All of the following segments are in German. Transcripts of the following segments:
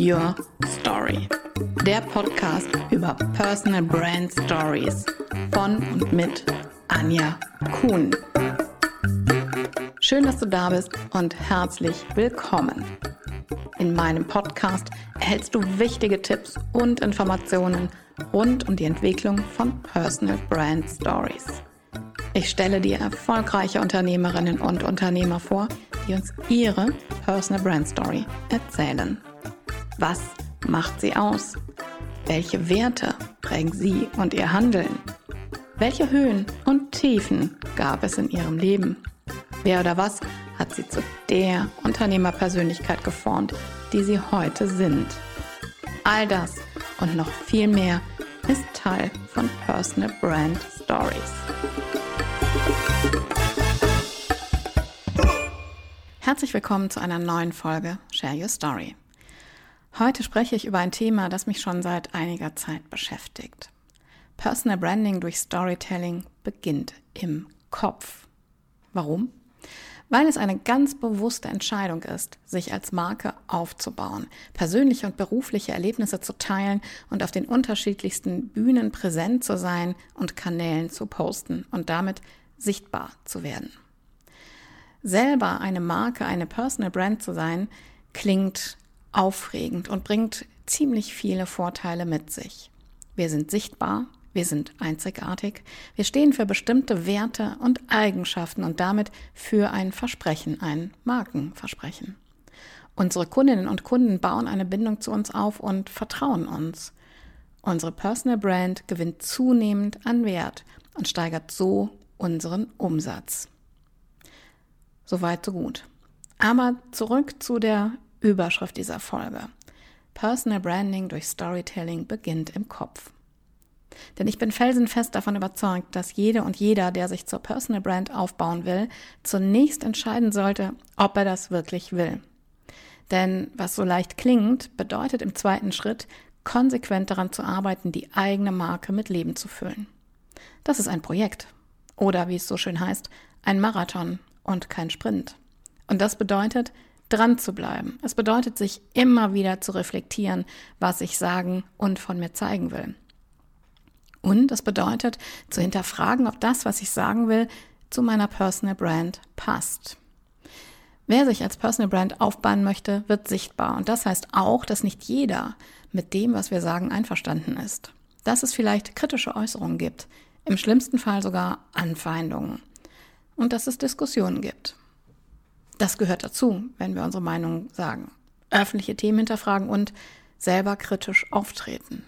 Your Story. Der Podcast über Personal Brand Stories von und mit Anja Kuhn. Schön, dass du da bist und herzlich willkommen. In meinem Podcast erhältst du wichtige Tipps und Informationen rund um die Entwicklung von Personal Brand Stories. Ich stelle dir erfolgreiche Unternehmerinnen und Unternehmer vor, die uns ihre Personal Brand Story erzählen. Was macht sie aus? Welche Werte prägen sie und ihr Handeln? Welche Höhen und Tiefen gab es in ihrem Leben? Wer oder was hat sie zu der Unternehmerpersönlichkeit geformt, die sie heute sind? All das und noch viel mehr ist Teil von Personal Brand Stories. Herzlich willkommen zu einer neuen Folge Share Your Story. Heute spreche ich über ein Thema, das mich schon seit einiger Zeit beschäftigt. Personal Branding durch Storytelling beginnt im Kopf. Warum? Weil es eine ganz bewusste Entscheidung ist, sich als Marke aufzubauen, persönliche und berufliche Erlebnisse zu teilen und auf den unterschiedlichsten Bühnen präsent zu sein und Kanälen zu posten und damit sichtbar zu werden. Selber eine Marke, eine Personal Brand zu sein, klingt aufregend und bringt ziemlich viele Vorteile mit sich. Wir sind sichtbar, wir sind einzigartig, wir stehen für bestimmte Werte und Eigenschaften und damit für ein Versprechen, ein Markenversprechen. Unsere Kundinnen und Kunden bauen eine Bindung zu uns auf und vertrauen uns. Unsere Personal Brand gewinnt zunehmend an Wert und steigert so unseren Umsatz. Soweit, so gut. Aber zurück zu der Überschrift dieser Folge. Personal Branding durch Storytelling beginnt im Kopf. Denn ich bin felsenfest davon überzeugt, dass jede und jeder, der sich zur Personal Brand aufbauen will, zunächst entscheiden sollte, ob er das wirklich will. Denn was so leicht klingt, bedeutet im zweiten Schritt, konsequent daran zu arbeiten, die eigene Marke mit Leben zu füllen. Das ist ein Projekt. Oder wie es so schön heißt, ein Marathon und kein Sprint. Und das bedeutet, dran zu bleiben. Es bedeutet, sich immer wieder zu reflektieren, was ich sagen und von mir zeigen will. Und es bedeutet, zu hinterfragen, ob das, was ich sagen will, zu meiner Personal Brand passt. Wer sich als Personal Brand aufbauen möchte, wird sichtbar. Und das heißt auch, dass nicht jeder mit dem, was wir sagen, einverstanden ist. Dass es vielleicht kritische Äußerungen gibt, im schlimmsten Fall sogar Anfeindungen und dass es Diskussionen gibt. Das gehört dazu, wenn wir unsere Meinung sagen. Öffentliche Themen hinterfragen und selber kritisch auftreten.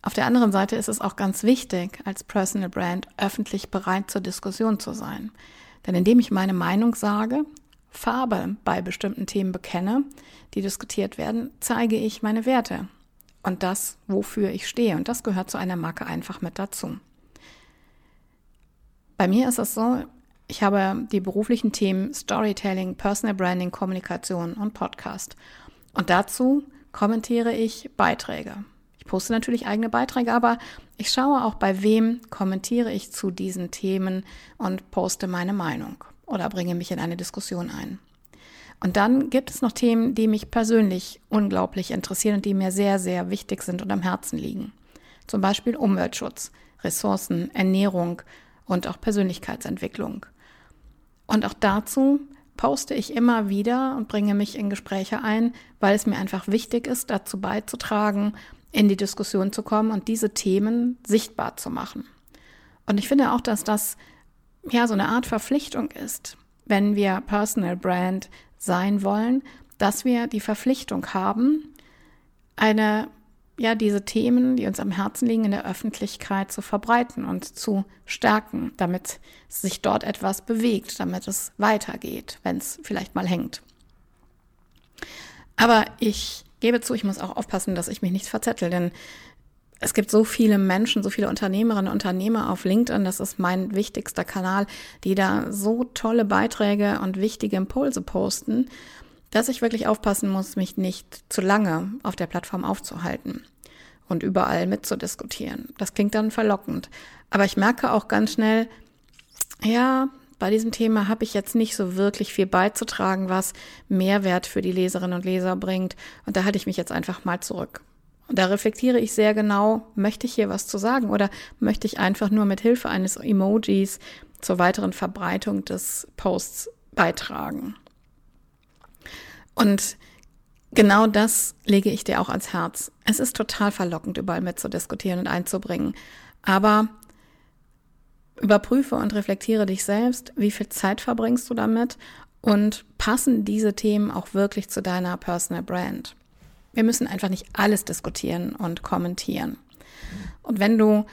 Auf der anderen Seite ist es auch ganz wichtig, als Personal Brand öffentlich bereit zur Diskussion zu sein. Denn indem ich meine Meinung sage, Farbe bei bestimmten Themen bekenne, die diskutiert werden, zeige ich meine Werte und das, wofür ich stehe. Und das gehört zu einer Marke einfach mit dazu. Bei mir ist es so, ich habe die beruflichen Themen Storytelling, Personal Branding, Kommunikation und Podcast. Und dazu kommentiere ich Beiträge. Ich poste natürlich eigene Beiträge, aber ich schaue auch, bei wem kommentiere ich zu diesen Themen und poste meine Meinung oder bringe mich in eine Diskussion ein. Und dann gibt es noch Themen, die mich persönlich unglaublich interessieren und die mir sehr, sehr wichtig sind und am Herzen liegen. Zum Beispiel Umweltschutz, Ressourcen, Ernährung, und auch Persönlichkeitsentwicklung. Und auch dazu poste ich immer wieder und bringe mich in Gespräche ein, weil es mir einfach wichtig ist, dazu beizutragen, in die Diskussion zu kommen und diese Themen sichtbar zu machen. Und ich finde auch, dass das ja so eine Art Verpflichtung ist, wenn wir Personal Brand sein wollen, dass wir die Verpflichtung haben, eine ja, diese Themen, die uns am Herzen liegen, in der Öffentlichkeit zu verbreiten und zu stärken, damit sich dort etwas bewegt, damit es weitergeht, wenn es vielleicht mal hängt. Aber ich gebe zu, ich muss auch aufpassen, dass ich mich nicht verzettel, denn es gibt so viele Menschen, so viele Unternehmerinnen und Unternehmer auf LinkedIn, das ist mein wichtigster Kanal, die da so tolle Beiträge und wichtige Impulse posten dass ich wirklich aufpassen muss, mich nicht zu lange auf der Plattform aufzuhalten und überall mitzudiskutieren. Das klingt dann verlockend. Aber ich merke auch ganz schnell, ja, bei diesem Thema habe ich jetzt nicht so wirklich viel beizutragen, was Mehrwert für die Leserinnen und Leser bringt. Und da halte ich mich jetzt einfach mal zurück. Und da reflektiere ich sehr genau, möchte ich hier was zu sagen oder möchte ich einfach nur mit Hilfe eines Emojis zur weiteren Verbreitung des Posts beitragen. Und genau das lege ich dir auch ans Herz. Es ist total verlockend, überall mitzudiskutieren und einzubringen. Aber überprüfe und reflektiere dich selbst, wie viel Zeit verbringst du damit und passen diese Themen auch wirklich zu deiner Personal Brand. Wir müssen einfach nicht alles diskutieren und kommentieren. Und wenn du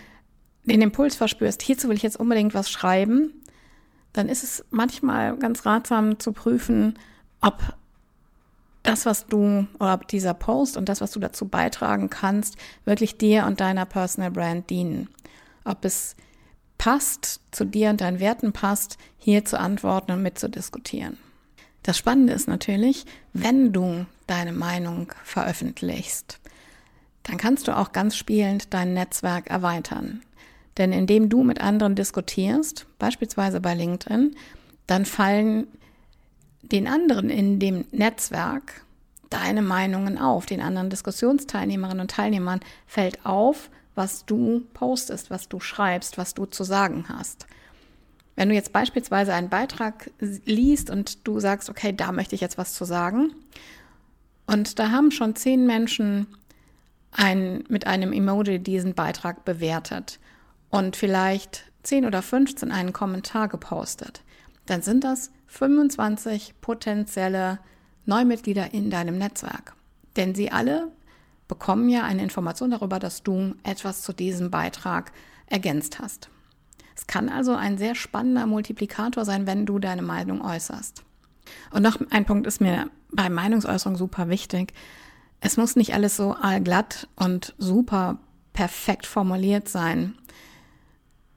den Impuls verspürst, hierzu will ich jetzt unbedingt was schreiben, dann ist es manchmal ganz ratsam zu prüfen, ob das, was du oder dieser Post und das, was du dazu beitragen kannst, wirklich dir und deiner Personal Brand dienen. Ob es passt, zu dir und deinen Werten passt, hier zu antworten und mitzudiskutieren. Das Spannende ist natürlich, wenn du deine Meinung veröffentlichst, dann kannst du auch ganz spielend dein Netzwerk erweitern. Denn indem du mit anderen diskutierst, beispielsweise bei LinkedIn, dann fallen den anderen in dem Netzwerk deine Meinungen auf. Den anderen Diskussionsteilnehmerinnen und Teilnehmern fällt auf, was du postest, was du schreibst, was du zu sagen hast. Wenn du jetzt beispielsweise einen Beitrag liest und du sagst, okay, da möchte ich jetzt was zu sagen, und da haben schon zehn Menschen ein, mit einem Emoji diesen Beitrag bewertet und vielleicht 10 oder 15 einen Kommentar gepostet, dann sind das 25 potenzielle Neumitglieder in deinem Netzwerk. Denn sie alle bekommen ja eine Information darüber, dass du etwas zu diesem Beitrag ergänzt hast. Es kann also ein sehr spannender Multiplikator sein, wenn du deine Meinung äußerst. Und noch ein Punkt ist mir bei Meinungsäußerung super wichtig. Es muss nicht alles so allglatt und super perfekt formuliert sein.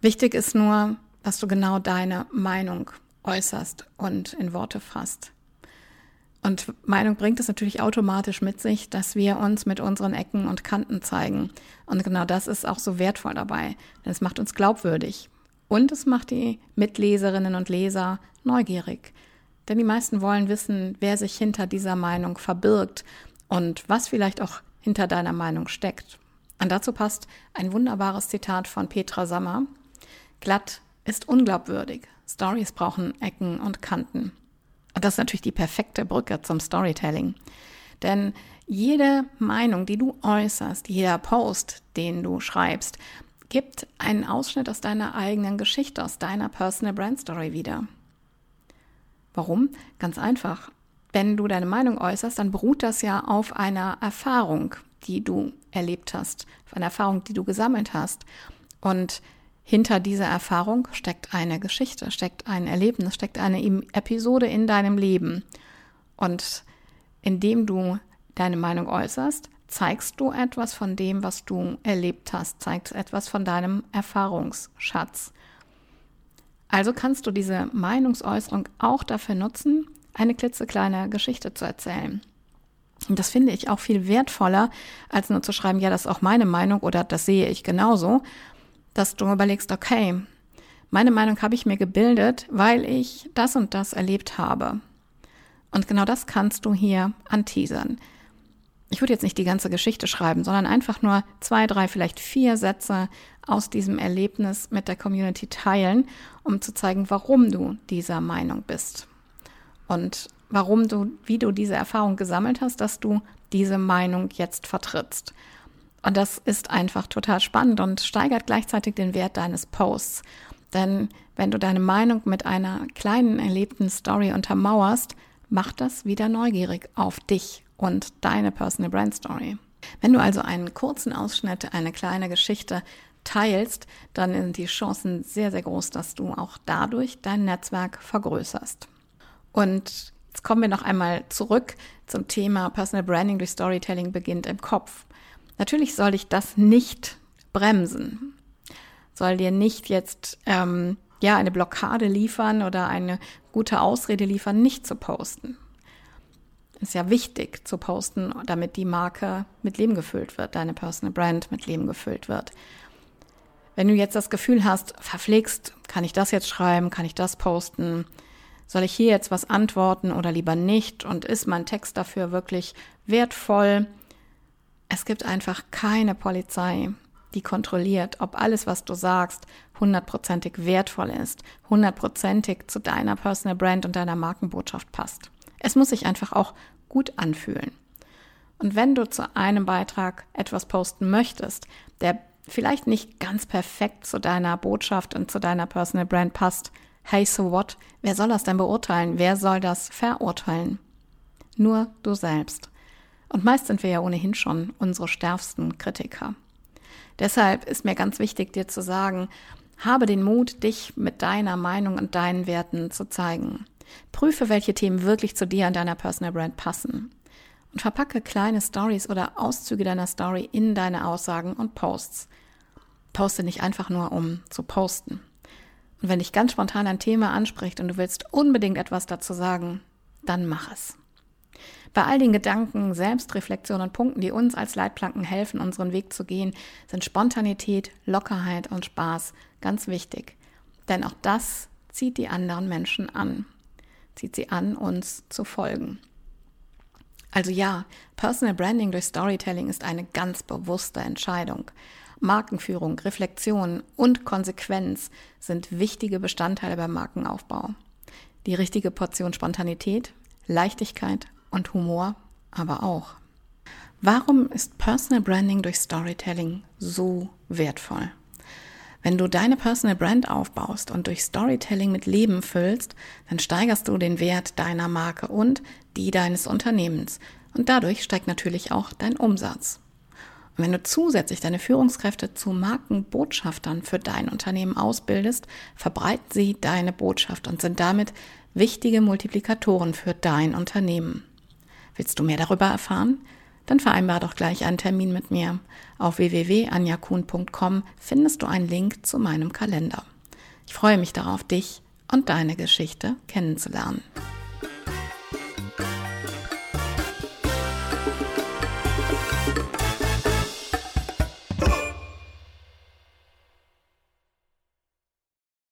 Wichtig ist nur, dass du genau deine Meinung äußerst und in Worte fasst. Und Meinung bringt es natürlich automatisch mit sich, dass wir uns mit unseren Ecken und Kanten zeigen. Und genau das ist auch so wertvoll dabei, denn es macht uns glaubwürdig. Und es macht die Mitleserinnen und Leser neugierig. Denn die meisten wollen wissen, wer sich hinter dieser Meinung verbirgt und was vielleicht auch hinter deiner Meinung steckt. Und dazu passt ein wunderbares Zitat von Petra Sammer, Glatt ist unglaubwürdig. Stories brauchen Ecken und Kanten. Und das ist natürlich die perfekte Brücke zum Storytelling. Denn jede Meinung, die du äußerst, jeder Post, den du schreibst, gibt einen Ausschnitt aus deiner eigenen Geschichte, aus deiner Personal Brand Story wieder. Warum? Ganz einfach. Wenn du deine Meinung äußerst, dann beruht das ja auf einer Erfahrung, die du erlebt hast, auf einer Erfahrung, die du gesammelt hast. Und hinter dieser Erfahrung steckt eine Geschichte, steckt ein Erlebnis, steckt eine Episode in deinem Leben. Und indem du deine Meinung äußerst, zeigst du etwas von dem, was du erlebt hast, zeigst etwas von deinem Erfahrungsschatz. Also kannst du diese Meinungsäußerung auch dafür nutzen, eine klitzekleine Geschichte zu erzählen. Und das finde ich auch viel wertvoller, als nur zu schreiben, ja, das ist auch meine Meinung oder das sehe ich genauso, dass du überlegst, okay, meine Meinung habe ich mir gebildet, weil ich das und das erlebt habe. Und genau das kannst du hier anteasern. Ich würde jetzt nicht die ganze Geschichte schreiben, sondern einfach nur zwei, drei, vielleicht vier Sätze aus diesem Erlebnis mit der Community teilen, um zu zeigen, warum du dieser Meinung bist. Und warum du, wie du diese Erfahrung gesammelt hast, dass du diese Meinung jetzt vertrittst. Und das ist einfach total spannend und steigert gleichzeitig den Wert deines Posts. Denn wenn du deine Meinung mit einer kleinen erlebten Story untermauerst, macht das wieder neugierig auf dich und deine Personal Brand Story. Wenn du also einen kurzen Ausschnitt, eine kleine Geschichte teilst, dann sind die Chancen sehr, sehr groß, dass du auch dadurch dein Netzwerk vergrößerst. Und jetzt kommen wir noch einmal zurück zum Thema Personal Branding durch Storytelling beginnt im Kopf. Natürlich soll dich das nicht bremsen, soll dir nicht jetzt ähm, ja eine Blockade liefern oder eine gute Ausrede liefern, nicht zu posten. Ist ja wichtig zu posten, damit die Marke mit Leben gefüllt wird, deine Personal Brand mit Leben gefüllt wird. Wenn du jetzt das Gefühl hast, verpflegst, kann ich das jetzt schreiben, kann ich das posten, soll ich hier jetzt was antworten oder lieber nicht und ist mein Text dafür wirklich wertvoll? Es gibt einfach keine Polizei, die kontrolliert, ob alles, was du sagst, hundertprozentig wertvoll ist, hundertprozentig zu deiner Personal Brand und deiner Markenbotschaft passt. Es muss sich einfach auch gut anfühlen. Und wenn du zu einem Beitrag etwas posten möchtest, der vielleicht nicht ganz perfekt zu deiner Botschaft und zu deiner Personal Brand passt, hey, so what? Wer soll das denn beurteilen? Wer soll das verurteilen? Nur du selbst. Und meist sind wir ja ohnehin schon unsere stärksten Kritiker. Deshalb ist mir ganz wichtig, dir zu sagen, habe den Mut, dich mit deiner Meinung und deinen Werten zu zeigen. Prüfe, welche Themen wirklich zu dir und deiner Personal Brand passen. Und verpacke kleine Stories oder Auszüge deiner Story in deine Aussagen und Posts. Poste nicht einfach nur, um zu posten. Und wenn dich ganz spontan ein Thema anspricht und du willst unbedingt etwas dazu sagen, dann mach es. Bei all den Gedanken, Selbstreflexion und Punkten, die uns als Leitplanken helfen, unseren Weg zu gehen, sind Spontanität, Lockerheit und Spaß ganz wichtig. Denn auch das zieht die anderen Menschen an, zieht sie an, uns zu folgen. Also ja, Personal Branding durch Storytelling ist eine ganz bewusste Entscheidung. Markenführung, Reflexion und Konsequenz sind wichtige Bestandteile beim Markenaufbau. Die richtige Portion Spontanität, Leichtigkeit und Humor aber auch. Warum ist Personal Branding durch Storytelling so wertvoll? Wenn du deine Personal Brand aufbaust und durch Storytelling mit Leben füllst, dann steigerst du den Wert deiner Marke und die deines Unternehmens. Und dadurch steigt natürlich auch dein Umsatz. Und wenn du zusätzlich deine Führungskräfte zu Markenbotschaftern für dein Unternehmen ausbildest, verbreiten sie deine Botschaft und sind damit wichtige Multiplikatoren für dein Unternehmen. Willst du mehr darüber erfahren? Dann vereinbar doch gleich einen Termin mit mir. Auf www.anjakun.com findest du einen Link zu meinem Kalender. Ich freue mich darauf, dich und deine Geschichte kennenzulernen.